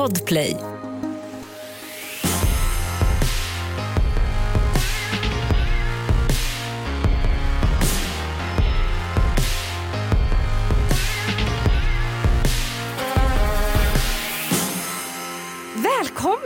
Podplay.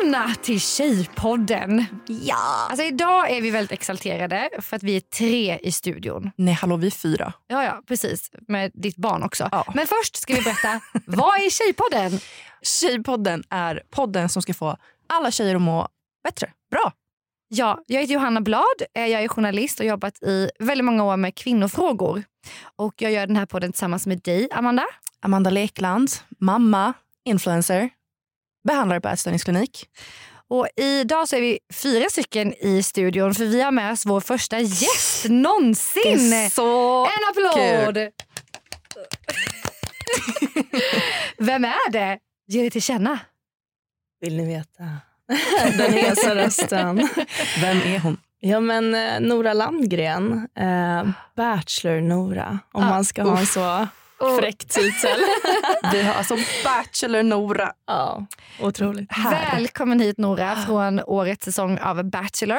Välkomna till Tjejpodden. Ja. Alltså idag är vi väldigt exalterade för att vi är tre i studion. Nej, hallå vi är fyra. Ja, ja, precis. Med ditt barn också. Ja. Men först ska vi berätta, vad är Tjejpodden? Tjejpodden är podden som ska få alla tjejer att må bättre. Bra. Ja, jag heter Johanna Blad. Eh, Jag är journalist och har jobbat i väldigt många år med kvinnofrågor. Och jag gör den här podden tillsammans med dig, Amanda. Amanda Lekland, mamma, influencer, behandlare på ätstörningsklinik. Och idag så är vi fyra stycken i studion för vi har med oss vår första gäst någonsin. så En applåd! Vem är det? Ge det till känna. Vill ni veta? Den hesa rösten. Vem är hon? Ja men eh, Nora Landgren, eh, Bachelor-Nora om Ah, man ska ha en så Oh. fräck titel. Vi har alltså Bachelor Nora ja, otroligt. här. Välkommen hit Nora från årets säsong av Bachelor.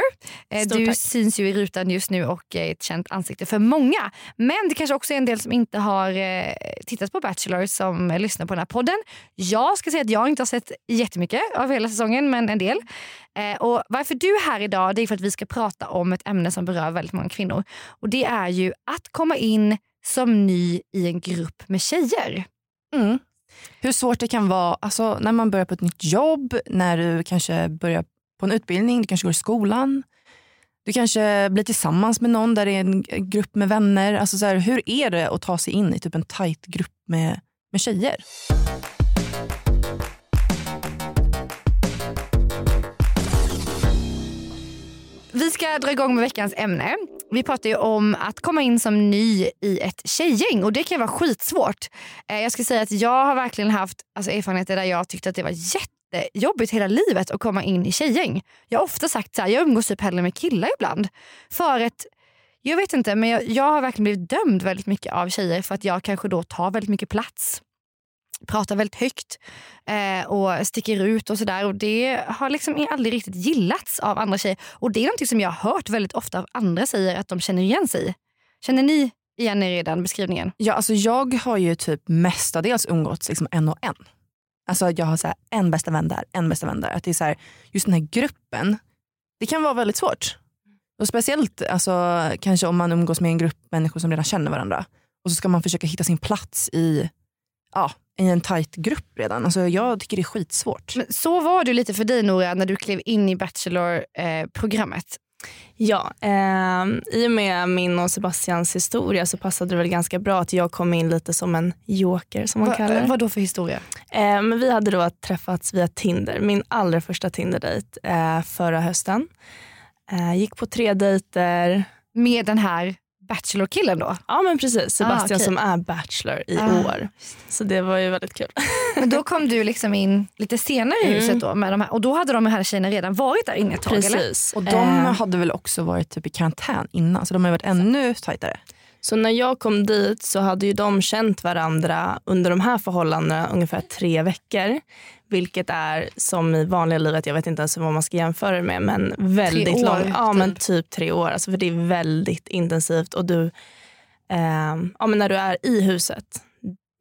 Eh, Stort Du tack. syns ju i rutan just nu och är ett känt ansikte för många. Men det kanske också är en del som inte har eh, tittat på Bachelor som lyssnar på den här podden. Jag ska säga att jag inte har sett jättemycket av hela säsongen men en del. Eh, Och varför du är här idag det är för att vi ska prata om ett ämne som berör väldigt många kvinnor. Och det är ju att komma in som ny i en grupp med tjejer. Mm. Hur svårt det kan vara alltså, när man börjar på ett nytt jobb, när du kanske börjar på en utbildning, du kanske går i skolan. Du kanske blir tillsammans med någon där det är en grupp med vänner. Alltså, så här, hur är det att ta sig in i typ en tight grupp med, med tjejer? Vi ska dra igång med veckans ämne. Vi pratar ju om att komma in som ny i ett tjejgäng och det kan vara skitsvårt. Eh, Jag ska säga att jag har verkligen haft alltså, erfarenheter där jag tyckte att det var jättejobbigt hela livet att komma in i tjejgäng. Jag har ofta sagt att jag umgås typ hellre med killar ibland. För att, jag vet inte men jag, jag har verkligen blivit dömd väldigt mycket av tjejer för att jag kanske då tar väldigt mycket plats pratar väldigt högt eh, och sticker ut och sådär. Och Det har liksom aldrig riktigt gillats av andra tjejer. Och Det är något som jag har hört väldigt ofta av andra säger att de känner igen sig i. Känner ni igen er i den beskrivningen? Ja, alltså, jag har ju typ mestadels umgåtts liksom en och en. Alltså, jag har så här, en bästa vän där, en bästa vän där. Att det är så här, just den här gruppen, det kan vara väldigt svårt. Och speciellt alltså, kanske om man umgås med en grupp människor som redan känner varandra. Och så ska man försöka hitta sin plats i, ja, i en tight grupp redan. Alltså, jag tycker det är skitsvårt. Men så var det lite för dig Nora när du klev in i Bachelor-programmet. Ja, eh, i och med min och Sebastians historia så passade det väl ganska bra att jag kom in lite som en joker som man Va, kallar det. vad då för historia? Eh, men vi hade då träffats via Tinder, min allra första Tinder-dejt eh, förra hösten. Eh, gick på tre dejter. Med den här Bachelor-killen då? Ja men precis, Sebastian okej. som är bachelor i Ah. år. Så det var ju väldigt kul. Men då kom du liksom in lite senare i Mm. huset då med de här, och då hade de här tjejerna redan varit där inne ett tag eller? Precis. Och de Eh, hade väl också varit typ i karantän innan så de har ju varit ännu tajtare. Så när jag kom dit så hade ju de känt varandra under de här förhållandena ungefär tre veckor. Vilket är som i vanliga livet, jag vet inte ens vad man ska jämföra det med, men väldigt långt. Ja men typ. typ tre år. Alltså för det är väldigt intensivt och du, ehm, ja men när du är i huset,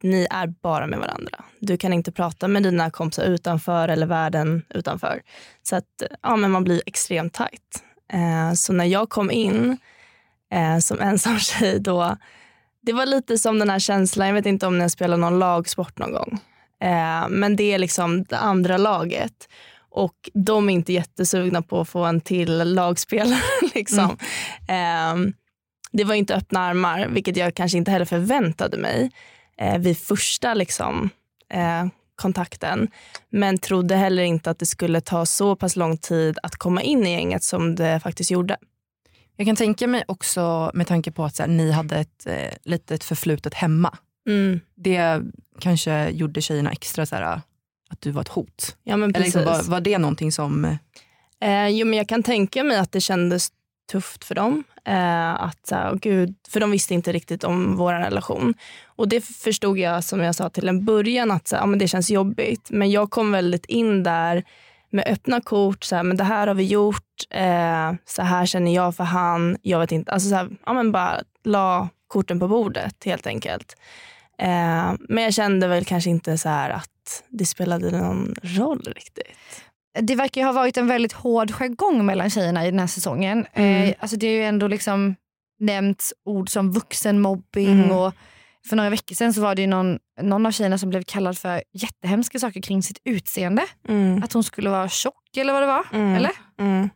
ni är bara med varandra. Du kan inte prata med dina kompisar utanför eller världen utanför. Så att ja men man blir extremt tajt. Eh, så när jag kom in eh, som ensam tjej då. Det var lite som den här känslan, jag vet inte om ni har spelat någon lagsport någon gång. Eh, men det är liksom det andra laget. Och de är inte jättesugna på att få en till lagspelare. liksom. eh, det var inte öppna armar, vilket jag kanske inte heller förväntade mig eh, vid första liksom, eh, kontakten. Men trodde heller inte att det skulle ta så pass lång tid att komma in i gänget som det faktiskt gjorde. Jag kan tänka mig också med tanke på att här, ni hade ett eh, litet förflutet hemma. Mm. Det kanske gjorde tjejerna extra så här, att du var ett hot. Ja, men Eller liksom, var, var det någonting som... Eh, jo, men jag kan tänka mig att det kändes tufft för dem. Eh, att, så här, åh gud, för de visste inte riktigt om vår relation. Och det förstod jag som jag sa till en början att så här, ja, men det känns jobbigt. Men jag kom väldigt in där med öppna kort. Så här, men det här har vi gjort. Eh, så här känner jag för han. Jag vet inte. Alltså så här, ja, men bara la korten på bordet helt enkelt. Eh, men jag kände väl kanske inte så att det spelade någon roll riktigt. Det verkar ju ha varit en väldigt hård jargong mellan tjejerna i den här säsongen. Mm. Eh, alltså det är ju ändå liksom nämnts ord som vuxenmobbing Mm. och för några veckor sedan så var det ju någon, någon av tjejerna som blev kallad för jättehemska saker kring sitt utseende. Mm. Att hon skulle vara tjock eller vad det var. Mm. Eller? Mm.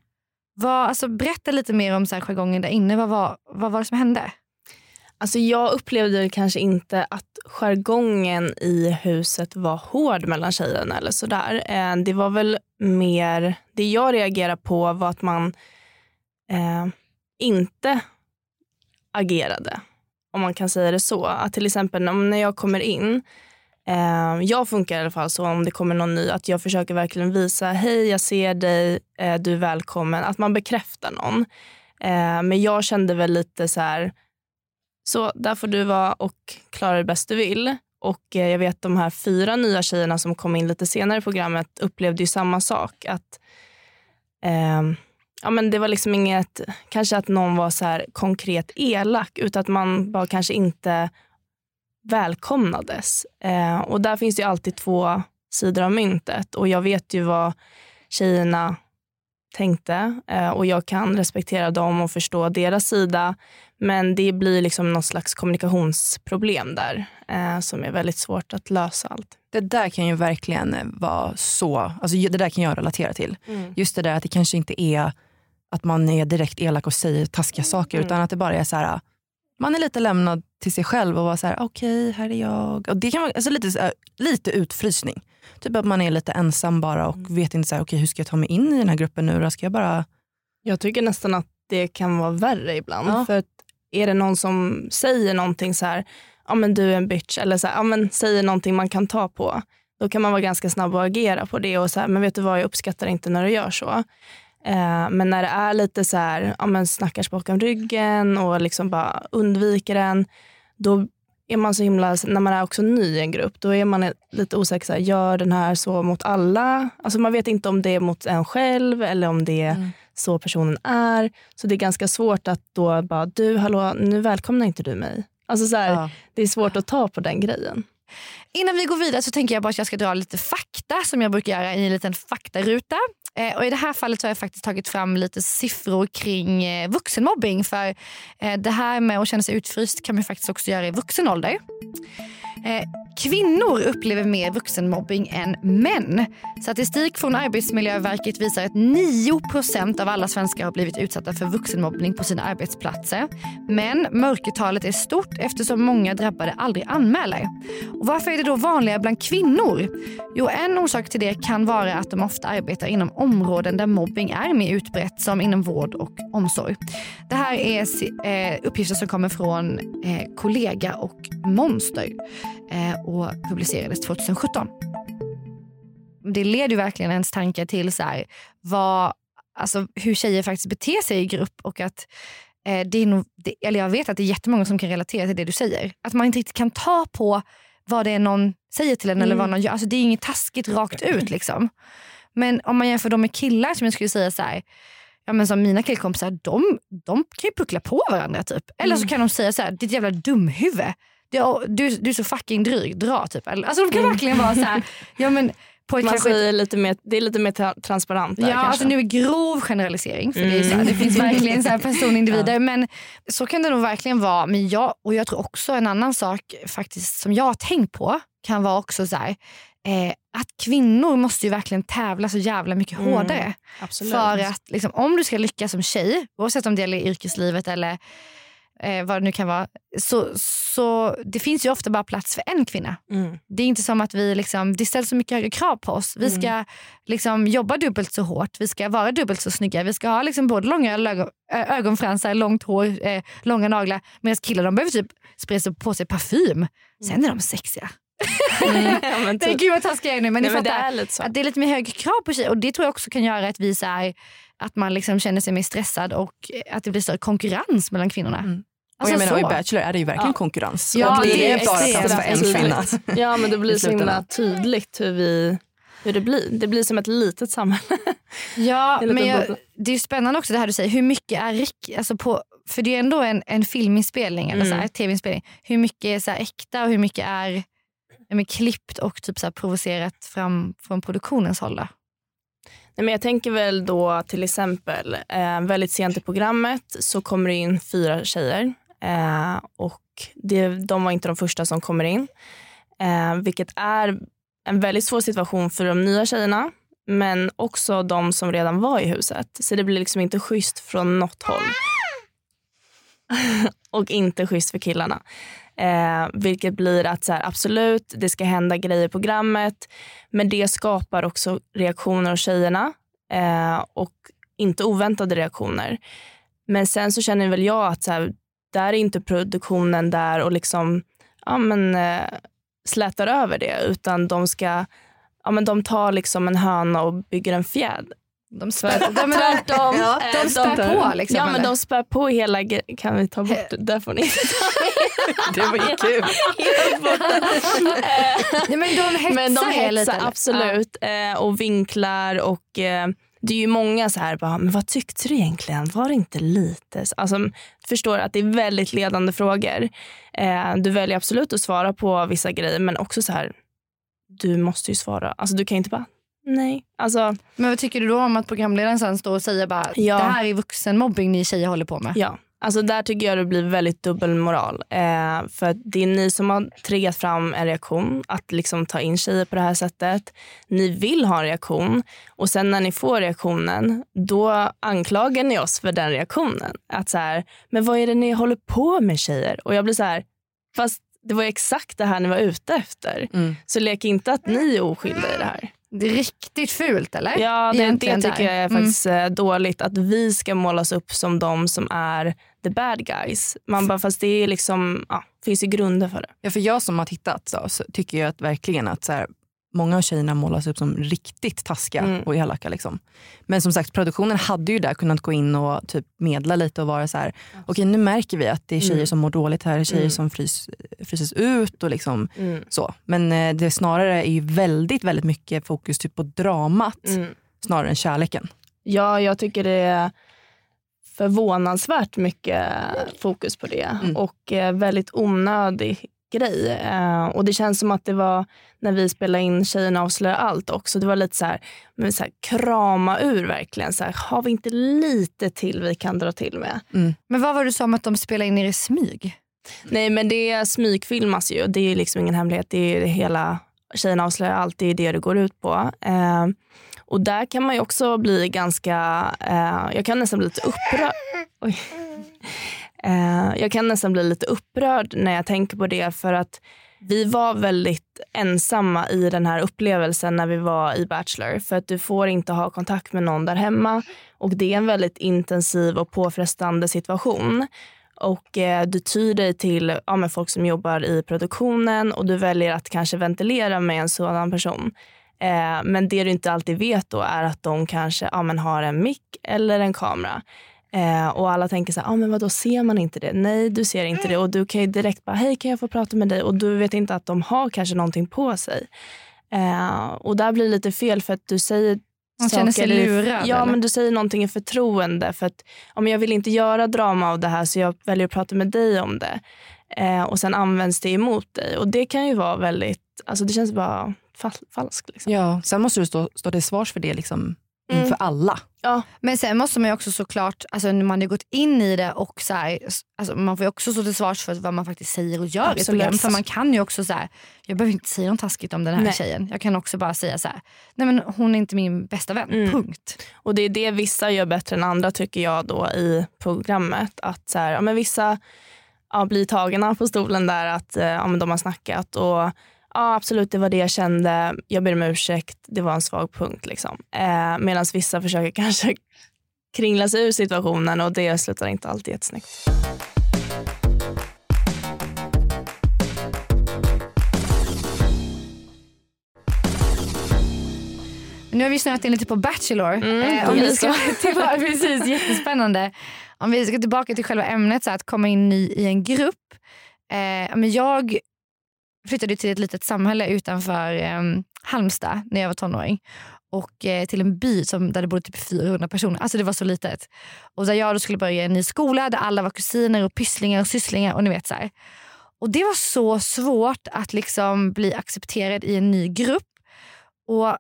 Vad, alltså, berätta lite mer om så här jargongen där inne. Vad var, vad var det som hände? Alltså jag upplevde kanske inte att jargongen i huset var hård mellan tjejerna eller sådär. Eh, Det var väl mer, det jag reagerade på var att man eh, inte agerade. Om man kan säga det så. Att till exempel om när jag kommer in, eh, jag funkar i alla fall så om det kommer någon ny, att jag försöker verkligen visa, hej jag ser dig, eh, du är välkommen. Att man bekräftar någon. Eh, men jag kände väl lite så här, så där får du vara och klara det bäst du vill. Och eh, jag vet de här fyra nya tjejerna som kom in lite senare i programmet upplevde ju samma sak. Att eh, ja, men Det var liksom inget, kanske att någon var så här konkret elak utan att man bara kanske inte välkomnades. Eh, och där finns det ju alltid två sidor av myntet och jag vet ju vad tjejerna tänkte eh, och jag kan respektera dem och förstå deras sida. Men det blir liksom något slags kommunikationsproblem där eh, som är väldigt svårt att lösa allt. Det där kan ju verkligen vara så, alltså det där kan jag relatera till. Just det där att det kanske inte är att man är direkt elak och säger taskiga saker Mm. utan att det bara är så här, man är lite lämnad till sig själv och var så här, okej här är jag. Och det kan vara alltså lite, här, lite utfrysning. Typ att man är lite ensam bara och Mm. vet inte så här, okej hur ska jag ta mig in i den här gruppen nu då? Ska jag bara... Jag tycker nästan att det kan vara värre ibland. Ja. För att är det någon som säger någonting så här, ja men du är en bitch, eller så här, ja men säger någonting man kan ta på, då kan man vara ganska snabb att agera på det och så här, men vet du vad, jag uppskattar inte när du gör så. Eh, men när det är lite så här, ja men snackars bakom ryggen och liksom bara undviker den, då är man så himla, när man är också ny i en grupp, då är man lite osäker, så här, gör den här så mot alla? Alltså man vet inte om det är mot en själv eller om det är Mm. så personen är. Så det är ganska svårt att då bara, du hallå, nu välkomnar inte du mig. Alltså så här, Ja. Det är svårt att ta på den grejen. Innan vi går vidare så tänker jag bara att jag ska dra lite fakta som jag brukar göra i en liten faktaruta. Eh, och I det här fallet så har jag faktiskt tagit fram lite siffror kring eh, vuxenmobbing. För eh, det här med att känna sig utfryst kan man faktiskt också göra i vuxen ålder. Eh, kvinnor upplever mer vuxenmobbing än män. Statistik från Arbetsmiljöverket visar att 9% av alla svenskar har blivit utsatta för vuxenmobbning på sina arbetsplatser. Men mörkertalet är stort eftersom många drabbade aldrig anmäler. Och varför är det då vanligare bland kvinnor? Jo, en orsak till det kan vara att de ofta arbetar inom områden där mobbing är mer utbrett som inom vård och omsorg. Det här är eh, uppgifter som kommer från eh, Kollega och Monster och publicerades 2017. Det leder ju verkligen ens tankar till så här, vad, alltså, hur tjejer faktiskt beter sig i grupp och att eh, det är nog, eller jag vet att det är jättemånga som kan relatera till det du säger. Att man inte riktigt kan ta på vad det är någon säger till en eller vad någon gör. Alltså, det är inget taskigt rakt ut. Liksom. Men om man jämför dem med killar som jag skulle säga så här, ja, men som mina killkompisar, de, de kan ju puckla på varandra typ. Eller så kan de säga så här, ditt jävla dumhuvud. Du, du, är så fucking dryg, dra typ. Alltså de kan verkligen vara så här, ja men Man kanske säger lite mer, det är lite mer tra- transparent där Ja, kanske. alltså nu är grov generalisering för det, är så här, det finns verkligen så här personindivider. Men så kan det nog verkligen vara. Men jag, och jag tror också en annan sak faktiskt som jag har tänkt på kan vara också så här, eh, att kvinnor måste ju verkligen tävla så jävla mycket Mm, hårdare. Absolut. För att liksom, om du ska lyckas som tjej, oavsett om det gäller yrkeslivet eller eh, vad det nu kan vara, så, så det finns ju ofta bara plats för en kvinna. Mm. Det är inte som att vi liksom, det ställs så mycket högre krav på oss. Vi ska liksom jobba dubbelt så hårt, vi ska vara dubbelt så snygga. Vi ska ha liksom både långa ögonfransar, långt hår, eh, långa naglar. Medan killar de behöver typ spraya på sig parfym. Sen är de sexiga. ja, men Nej, typ. gud vad taskig jag är nu men Nej, men det är lite så. Att det är lite mer högre krav på tjejer och det tror jag också kan göra att vi så här, att man liksom känner sig mer stressad och att det blir större konkurrens mellan kvinnorna. Mm. Och Alltså jag menar, och så. I Bachelor är det ju verkligen Ja. konkurrens. Ja, och det det är bara plats för en kvinna. Ja men det blir så himla tydligt hur, vi, hur det blir. Det blir som ett litet samhälle. Ja, Det är lite men jag, det är ju spännande också det här du säger. Hur mycket är rick, alltså på, för det är ändå en, en filminspelning eller så Mm. här, tv-inspelning. Hur mycket är så här äkta och hur mycket är, är mer klippt och typ så här provocerat fram från produktionens håll? Då? Nej, men jag tänker väl då till exempel eh, väldigt sent i programmet så kommer det in fyra tjejer eh, och det, de var inte de första som kommer in. Eh, vilket är en väldigt svår situation för de nya tjejerna men också de som redan var i huset. Så det blir liksom inte schysst från något håll. och inte schysst för killarna. Eh, vilket blir att så här, absolut, det ska hända grejer i programmet men det skapar också reaktioner hos tjejerna eh, och inte oväntade reaktioner. Men sen så känner väl jag att så här, där är inte produktionen där och liksom ja, men, eh, slätar över det utan de ska ja, men de tar liksom en höna och bygger en fjäder. De spär, de, Tvärtom. Ja, eh, de spär på liksom. Ja men eller? de spär på hela Kan vi ta bort det? Där får ni Det var ju kul. Nej, men de hetsar, Men de lite, hetsar eller? absolut eh, och vinklar och eh, det är ju många så här, bara, men vad tyckte du egentligen? Var det inte lite? så-" Alltså, förstår att det är väldigt ledande frågor. Eh, du väljer absolut att svara på vissa grejer men också så här, du måste ju svara. Alltså du kan inte bara, nej. Alltså, Men vad tycker du då om att programledaren sen står och säger bara Ja. det här är vuxenmobbing ni tjejer håller på med? Ja, alltså där tycker jag det blir väldigt dubbelmoral. Eh, för det är ni som har triggat fram en reaktion, att liksom ta in tjejer på det här sättet. Ni vill ha en reaktion och sen när ni får reaktionen, då anklagar ni oss för den reaktionen. Att så här, men vad är det ni håller på med tjejer? Och jag blir så här, fast det var ju exakt det här ni var ute efter. Mm. Så lek inte att ni är oskyldiga i det här. Det är riktigt fult eller? Ja, det, det tycker jag är Mm. faktiskt eh, dåligt. Att vi ska målas upp som de som är the bad guys. Man bara, fast det är liksom, ja, finns ju grunder för det. Ja, för jag som har tittat så, så tycker jag att verkligen att så här, många av tjejerna målas upp som riktigt taskiga Mm. och elaka. Liksom. Men som sagt, produktionen hade ju där kunnat gå in och typ medla lite och vara så här, okej nu märker vi att det är tjejer Mm. som mår dåligt här, tjejer Mm. som frys, fryses ut och liksom så. Men eh, det snarare är ju väldigt, väldigt mycket fokus typ på dramat Mm. snarare än kärleken. Ja, jag tycker det är förvånansvärt mycket fokus på det Mm. och eh, väldigt onödig grej. Eh, och det känns som att det var när vi spelade in Tjejerna avslöjar allt också. Det var lite så här, men så här krama ur verkligen. Så här, har vi inte lite till vi kan dra till med? Men vad var det du sa om att de spelar in er i smyg? Nej men det smygfilmas ju. Det är liksom ingen hemlighet. Det är hela Tjejerna avslöjar alltid Det det går ut på. Eh, och där kan man ju också bli ganska, eh, jag kan nästan bli lite upprörd. Oj. Eh, jag kan nästan bli lite upprörd när jag tänker på det för att vi var väldigt ensamma i den här upplevelsen när vi var i Bachelor. För att du får inte ha kontakt med någon där hemma och det är en väldigt intensiv och påfrestande situation. Och eh, du tyr dig till ja, men folk som jobbar i produktionen och du väljer att kanske ventilera med en sådan person. Eh, men det du inte alltid vet då är att de kanske ja, men har en mick eller en kamera. Eh, och alla tänker så här, ah, men vadå ser man inte det? Nej, du ser inte det. Och du kan ju direkt bara, hej kan jag få prata med dig? Och du vet inte att de har kanske någonting på sig. Eh, och där blir det lite fel för att du säger man känner sig lurad, Ja, eller? men du säger någonting i förtroende. För att om jag vill inte göra drama av det här så jag väljer att prata med dig om det. Eh, och sen används det emot dig. Och det kan ju vara väldigt, alltså det känns bara fal falskt. Liksom. Ja. Sen måste du stå, stå till svars för det liksom, Mm. inför alla. Ja. Men sen måste man ju också såklart, alltså när man har gått in i det och så här, alltså man får ju också stå till svars för vad man faktiskt säger och gör i ett Absolut. program. För man kan ju också så här, jag behöver inte säga något taskigt om den här Nej. tjejen. Jag kan också bara säga så här, nej men hon är inte min bästa vän, Mm. punkt. Och det är det vissa gör bättre än andra tycker jag då i programmet. Att så här, ja, men vissa ja, blir tagna på stolen där att eh, ja, men de har snackat och ja absolut det var det jag kände, jag ber om ursäkt, det var en svag punkt. Liksom. Eh, Medan vissa försöker kanske kringla sig ur situationen och det slutar inte alltid jättesnyggt. Nu har vi snöat in lite på Bachelor. Mm, eh, om vi ska tillbaka, precis, jättespännande. Om vi ska tillbaka till själva ämnet, så att komma in ny i en grupp. Eh, men jag flyttade till ett litet samhälle utanför eh, Halmstad när jag var tonåring. Och eh, till en by som, där det bodde typ 400 personer. Alltså det var så litet. Och där jag då skulle börja i en ny skola där alla var kusiner och pysslingar och sysslingar. Och ni vet så här. Och det var så svårt att liksom bli accepterad i en ny grupp. Och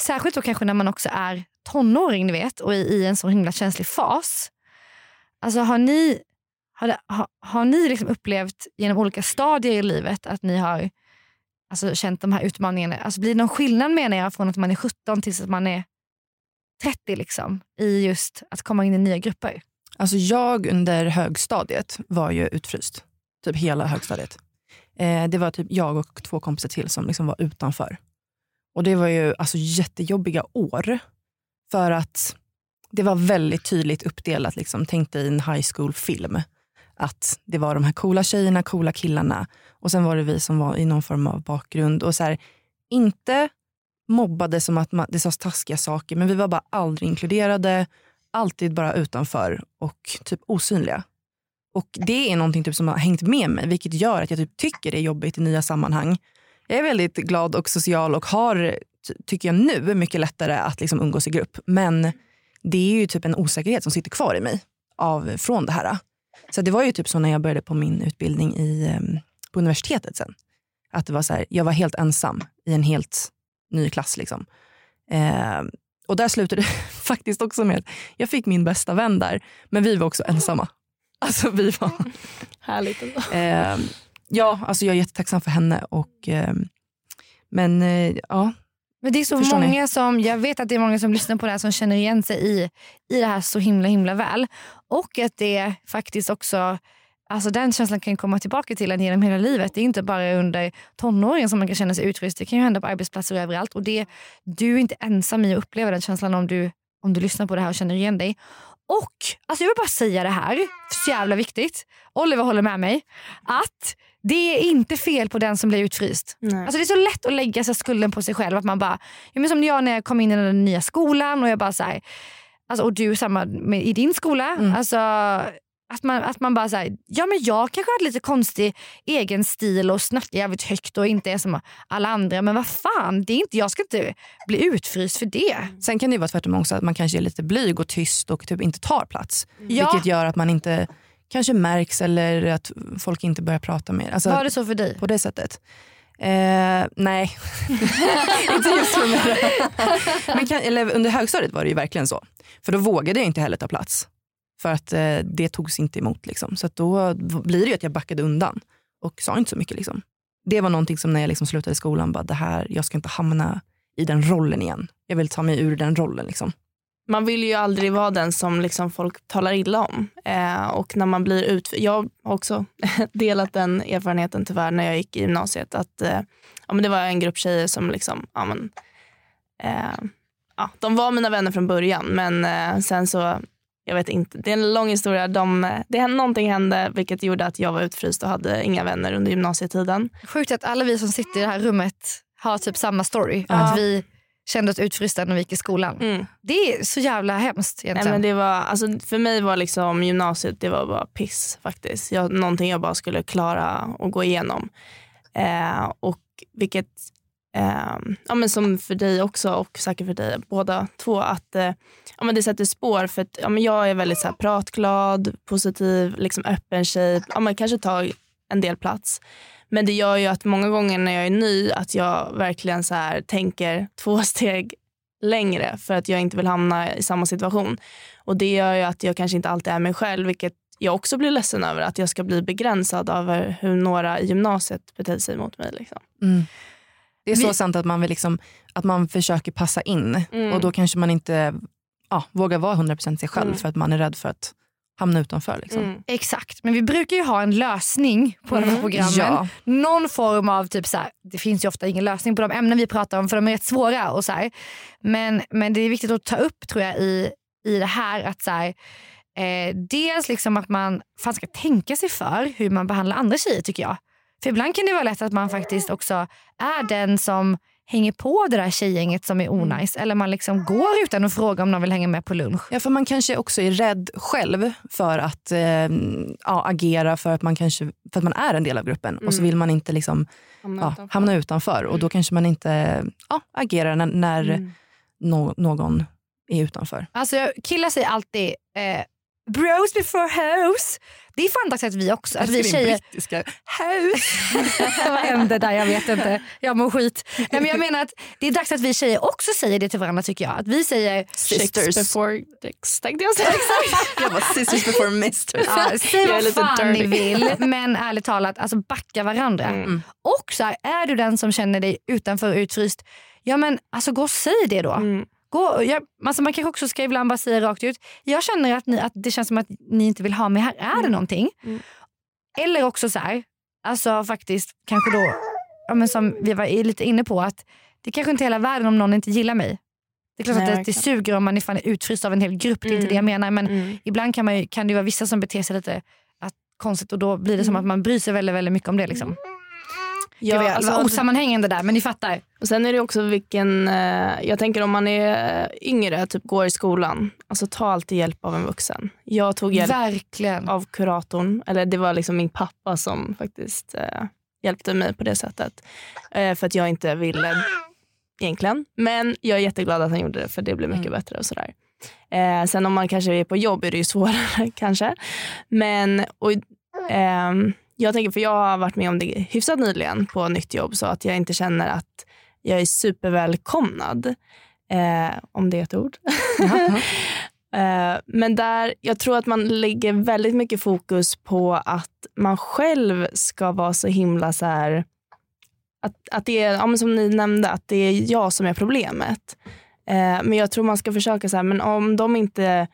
Särskilt då kanske när man också är tonåring ni vet, och i, i en så himla känslig fas. Alltså har ni, har, det, har, har ni liksom upplevt genom olika stadier i livet att ni har alltså, känt de här utmaningarna? Alltså, blir det någon skillnad menar jag från att man är 17 tills att man är 30 liksom, i just att komma in i nya grupper? Alltså jag under högstadiet var ju utfryst. Typ hela högstadiet. Eh, det var typ jag och två kompisar till som liksom var utanför. Och det var ju alltså jättejobbiga år. För att det var väldigt tydligt uppdelat. Liksom. Tänk dig en high school-film. Att det var de här coola tjejerna, coola killarna. Och sen var det vi som var i någon form av bakgrund. Och så här, inte mobbade som att man, det sades taskiga saker, men vi var bara aldrig inkluderade. Alltid bara utanför och typ osynliga. Och det är någonting typ som har hängt med mig, vilket gör att jag typ tycker det är jobbigt i nya sammanhang. Jag är väldigt glad och social och har, tycker jag nu, mycket lättare att liksom umgås i grupp. Men det är ju typ en osäkerhet som sitter kvar i mig av, från det här. Så det var ju typ så när jag började på min utbildning i, em, på universitetet sen. Att det var så här, jag var helt ensam i en helt ny klass. Liksom. Eh, och där slutade det faktiskt också med att jag fick min bästa vän där, men vi var också ensamma. Alltså vi var... Härligt. Eh, ja, alltså jag är jättetacksam för henne. Och, eh, men ja, Men det är så Förstår ni? många som, jag vet att det är många som lyssnar på det här som känner igen sig i, i det här så himla himla väl. Och att det faktiskt också, alltså den känslan kan komma tillbaka till en genom hela livet. Det är inte bara under tonåren som man kan känna sig utfryst. Det kan ju hända på arbetsplatser och överallt. Och det, du är inte ensam i att uppleva den känslan om du, om du lyssnar på det här och känner igen dig. Och alltså jag vill bara säga det här, så jävla viktigt. Oliver håller med mig. Att det är inte fel på den som blir utfryst. Nej. Alltså det är så lätt att lägga sig skulden på sig själv. Att man bara, ja, men som jag när jag kom in i den nya skolan och jag bara så här, alltså, och du samma med, i din skola. Mm. Alltså, att man, att man bara säger ja men jag kanske hade lite konstig egen stil och snackar jävligt högt och inte är som alla andra. Men vad fan, det är inte, jag ska inte bli utfryst för det. Sen kan det ju vara tvärtom också, att man kanske är lite blyg och tyst och typ inte tar plats. Ja. Vilket gör att man inte kanske märks eller att folk inte börjar prata mer. Alltså, Var det så för dig? På det sättet. Eh, nej, inte just för mig. Men kan, eller, under högstadiet var det ju verkligen så. För då vågade jag inte heller ta plats. För att eh, det togs inte emot. Liksom. Så att då blir det ju att jag backade undan och sa inte så mycket. Liksom. Det var någonting som när jag liksom slutade skolan, bara, det här, jag ska inte hamna i den rollen igen. Jag vill ta mig ur den rollen. Liksom. Man vill ju aldrig vara den som liksom folk talar illa om. Eh, och när man blir ut... Jag har också delat den erfarenheten tyvärr när jag gick i gymnasiet. Att, eh, ja, men det var en grupp tjejer som liksom, ja, men, eh, ja, de var mina vänner från början men eh, sen så, jag vet inte, det är en lång historia. De, det hände, någonting hände vilket gjorde att jag var utfryst och hade inga vänner under gymnasietiden. Sjukt att alla vi som sitter i det här rummet har typ samma story. Ja. Att vi kände oss utfrysta när vi gick i skolan. Mm. Det är så jävla hemskt Nej, egentligen. men det var, alltså, för mig var liksom gymnasiet det var bara piss faktiskt. Jag, någonting jag bara skulle klara och gå igenom. Eh, och vilket, eh, ja, men som för dig också och säkert för dig båda två, att eh, ja, men det sätter spår. För att, ja, men jag är väldigt så här, pratglad, positiv, liksom öppen tjej. Ja, man kanske tar en del plats. Men det gör ju att många gånger när jag är ny att jag verkligen så här, tänker två steg längre för att jag inte vill hamna i samma situation. Och det gör ju att jag kanske inte alltid är mig själv vilket jag också blir ledsen över att jag ska bli begränsad över hur några i gymnasiet beter sig mot mig. Liksom. Mm. Det är så Vi- sant att man, vill liksom, att man försöker passa in Mm. och då kanske man inte ja, vågar vara 100% sig själv Mm. för att man är rädd för att hamna utanför. Liksom. Mm. Exakt, men vi brukar ju ha en lösning på de här Mm. programmen. Ja. Någon form av, typ så här, det finns ju ofta ingen lösning på de ämnen vi pratar om för de är rätt svåra. Och så här. Men, men det är viktigt att ta upp tror jag i, i det här att så här, eh, dels liksom att man fan ska tänka sig för hur man behandlar andra tjejer tycker jag. För ibland kan det vara lätt att man faktiskt också är den som hänger på det där tjejgänget som är onajs eller man liksom går utan att fråga om någon vill hänga med på lunch. Ja, för man kanske också är rädd själv för att eh, ja, agera för att, man kanske, för att man är en del av gruppen och så vill man inte liksom, Hamna ja, utanför. hamna utanför och då kanske man inte ja, agerar när, när Mm. nå- någon är utanför. Alltså killar säger alltid eh, bros before hoes. Det är fan dags att vi också, att vi tjejer brittiska house. Vad hände där? Jag vet inte. Jag mår skit. Nej, men jag menar att det är dags att vi tjejer också säger det till varandra tycker jag. Att vi säger Sisters. before dicks tänkte jag säga. Jag bara sisters before misters. ja, säg vad lite fan ni dirty. vill men ärligt talat alltså backa varandra. Mm. Och så här, är du den som känner dig utanför och utfryst, ja men alltså gå och säg det då. Mm. Gå, jag, alltså man kanske också ska ibland bara säga rakt ut, jag känner att, ni, att det känns som att ni inte vill ha mig här. Är det någonting? Mm. Eller också så här, alltså faktiskt kanske då, ja, men som vi var lite inne på, att det kanske inte är hela världen om någon inte gillar mig. Det är klart Nej, att det, det suger om man är fan utfryst av en hel grupp, det är inte Mm. det jag menar. Men Mm. ibland kan, man ju, kan det vara vissa som beter sig lite att, konstigt och då blir det som Mm. att man bryr sig väldigt, väldigt mycket om det. Liksom. Ja, var alltså, osammanhängande där men ni fattar. och sen är det också vilken, eh, jag tänker om man är yngre, typ går i skolan, alltså ta alltid hjälp av en vuxen. Jag tog hjälp Verkligen. av kuratorn, eller det var liksom min pappa som faktiskt eh, hjälpte mig på det sättet. Eh, för att jag inte ville egentligen. Men jag är jätteglad att han gjorde det för det blev mycket Mm. bättre och sådär. Eh, sen om man kanske är på jobb är det ju svårare kanske. Men och, ehm, jag tänker, för jag har varit med om det hyfsat nyligen på nytt jobb så att jag inte känner att jag är supervälkomnad. Eh, om det är ett ord. Eh, Men där, jag tror att man lägger väldigt mycket fokus på att man själv ska vara så himla så här, att, att det är, ja, som ni nämnde, att det är jag som är problemet. Eh, men jag tror man ska försöka så här, men om de inte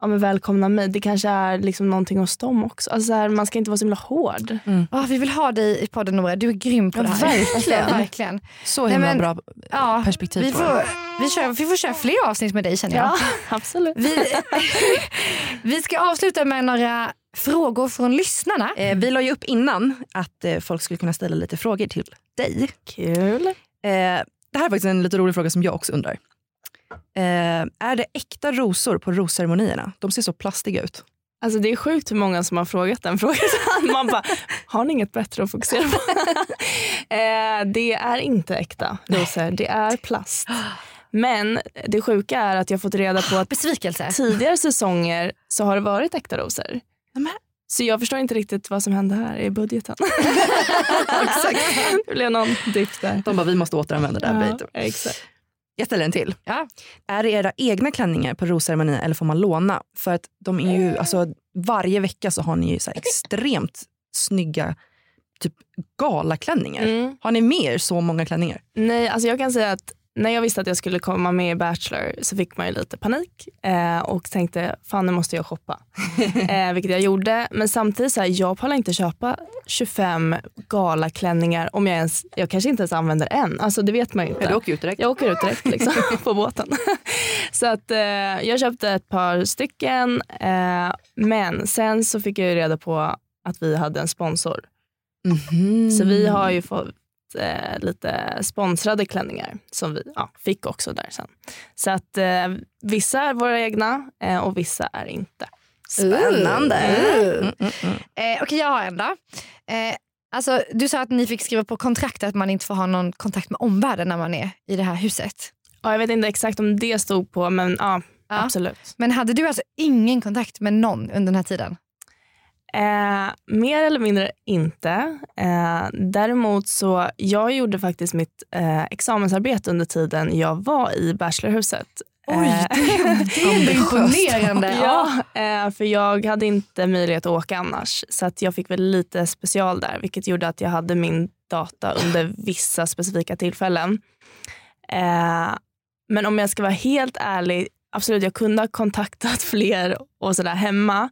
ja, men välkomnar mig, det kanske är liksom någonting hos dem också. Alltså så här, man ska inte vara så himla hård. Ah, vi vill ha dig i podden Nora, du är grym på Ja, det här. verkligen. verkligen. Så Nej, himla men- bra Ja, perspektiv vi, får, vi, kör, vi får köra fler avsnitt med dig känner jag. absolut. Vi, vi ska avsluta med några frågor från lyssnarna. Eh, vi la ju upp innan att eh, folk skulle kunna ställa lite frågor till dig. Kul. Eh, det här är faktiskt en lite rolig fråga som jag också undrar. Eh, är det äkta rosor på rosceremonierna? De ser så plastiga ut. Alltså det är sjukt hur många som har frågat den frågan. Man bara, har ni inget bättre att fokusera på? eh, det är inte äkta rosor, det är plast. Men det sjuka är att jag fått reda på att Besvikelse. tidigare säsonger så har det varit äkta rosor. Så jag förstår inte riktigt vad som hände här i budgeten. det blev någon dipp där. De bara, vi måste återanvända det här. Ja, exakt. Jag ställer en till. Ja. Är det era egna klänningar på rosceremonierna eller får man låna? För att de är ju, alltså, varje vecka så har ni ju så extremt snygga typ galaklänningar. Mm. Har ni mer så många klänningar? Nej, alltså jag kan säga att när jag visste att jag skulle komma med i Bachelor så fick man ju lite panik eh, och tänkte fan nu måste jag shoppa. eh, vilket jag gjorde. Men samtidigt så här, jag pallar inte köpa 25 galaklänningar om jag ens, jag kanske inte ens använder en. Alltså det vet man ju inte. Ja, du åker ut direkt. Jag åker ut direkt liksom, på båten. så att eh, jag köpte ett par stycken eh, men sen så fick jag ju reda på att vi hade en sponsor. Mhm. Så vi har ju fått eh, lite sponsrade klänningar som vi ja, fick också där sen. Så att eh, vissa är våra egna eh, och vissa är inte. Spännande. Mm, mm, mm. Eh, Okej, jag har en då. Eh, alltså, du sa att ni fick skriva på kontrakt att man inte får ha någon kontakt med omvärlden när man är i det här huset. Ja, jag vet inte exakt om det stod på men ja, Ja. absolut. Men hade du alltså ingen kontakt med någon under den här tiden? Eh, mer eller mindre inte. Eh, däremot så jag gjorde faktiskt mitt eh, examensarbete under tiden jag var i Bachelorhuset. Oj, Eh, det är imponerande. Ja, eh, för jag hade inte möjlighet att åka annars. Så att jag fick väl lite special där, vilket gjorde att jag hade min data under vissa specifika tillfällen. Eh, men om jag ska vara helt ärlig, absolut jag kunde ha kontaktat fler och sådär hemma.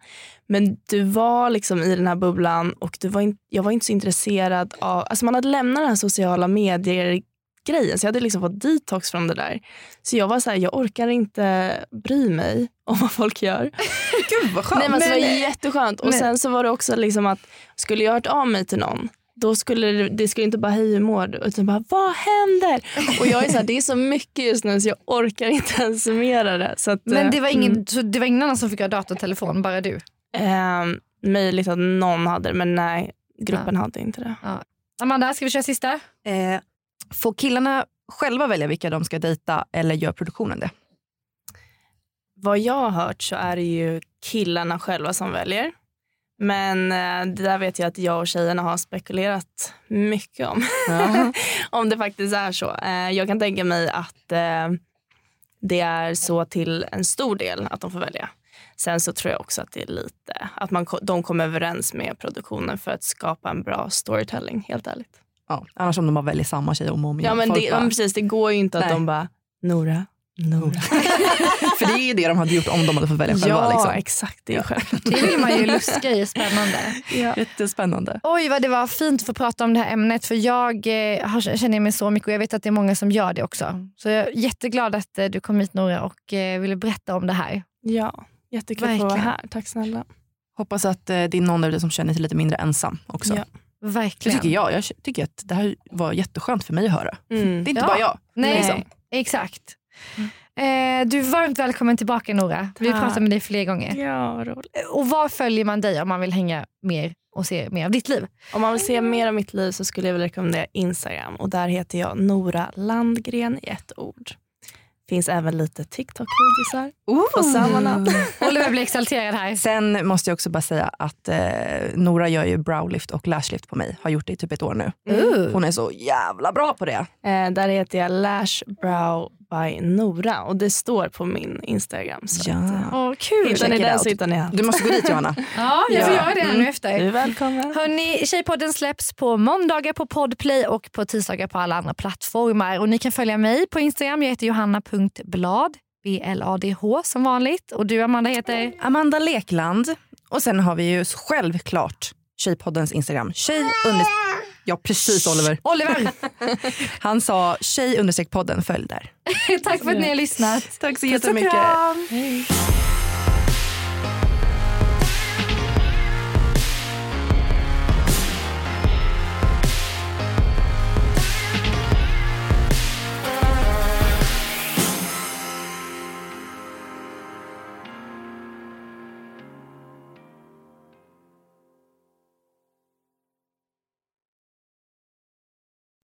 Men du var liksom i den här bubblan och du var in, jag var inte så intresserad av, alltså man hade lämnat den här sociala medier grejen så jag hade liksom fått detox från det där. Så jag var så här, jag orkar inte bry mig om vad folk gör. Gud vad skönt. Nej, men alltså, det var Men- jätteskönt. Och men- sen så var det också liksom att skulle jag hört av mig till någon då skulle det, det skulle inte bara hej hur mår du? Utan bara vad händer? Och jag är så här, det är så mycket just nu så jag orkar inte ens summera det. Så att, Men det var, ingen, mm. så det var ingen annan som fick ha dator och telefon, bara du? Ehm, möjligt att någon hade det men nej, gruppen hade inte det. Amanda, ska vi köra sista? Eh, får killarna själva välja vilka de ska dejta eller gör produktionen det? Vad jag har hört så är det ju killarna själva som väljer. Men eh, det där vet jag att jag och tjejerna har spekulerat mycket om. om det faktiskt är så. Eh, jag kan tänka mig att eh, det är så till en stor del att de får välja. Sen så tror jag också att det är lite att man, de kommer överens med produktionen för att skapa en bra storytelling, helt ärligt. Ja, annars om de bara väljer samma tjej om och om Ja, igen. men, Folk det, men precis, det går ju inte att Nej. de bara Nora, Nora. För det är ju det de hade gjort om de hade fått välja själva. ja, liksom. exakt. Det är självklart. Det vill man ju luska i, spännande. Ja. Jättespännande. Oj vad det var fint att få prata om det här ämnet för jag eh, känner mig så mycket och jag vet att det är många som gör det också. Så jag är jätteglad att eh, du kom hit Nora och eh, ville berätta om det här. Ja, jättekul att vara här. Tack snälla. Hoppas att eh, det är någon av er som känner sig lite mindre ensam också. Ja. Det Verkligen. tycker jag. Jag tycker att det här var jätteskönt för mig att höra. Mm. Det är inte Ja. bara jag. Nej, Liksom. exakt. Eh, du är varmt välkommen tillbaka Nora. Vi Tack. pratar med dig fler gånger. Ja, vad roligt. Och var följer man dig om man vill hänga mer och se mer av ditt liv? Om man vill se mer av mitt liv så skulle jag vilja rekommendera Instagram och där heter jag Nora Landgren i ett ord. Finns även lite TikTok-videosar på samma namn. Oliver blir exalterad här. Sen måste jag också bara säga att eh, Nora gör ju browlift och lashlift på mig. Har gjort det i typ ett år nu. Uh. Hon är så jävla bra på det. Eh, där heter jag Lash Brow by Nora och det står på min Instagram. Så Ja. att, eh, Åh, kul. hittar ni den så hittar ni allt. Du måste gå dit Johanna. Ja, jag får Ja. göra det Mm. nu efter. Du är välkommen. Hörrni, Tjejpodden släpps på måndagar på Podplay och på tisdagar på alla andra plattformar. Och ni kan följa mig på Instagram. Jag heter johanna.blad. B-L-A-D-H som vanligt. Och du Amanda heter? Amanda Lekland. Och sen har vi ju självklart Tjejpoddens Instagram. Tjej under... Ja precis Oliver. Oliver. Han sa tjej understreck podden. Följ där. Tack för att ni har lyssnat. Tack så kram. Hej.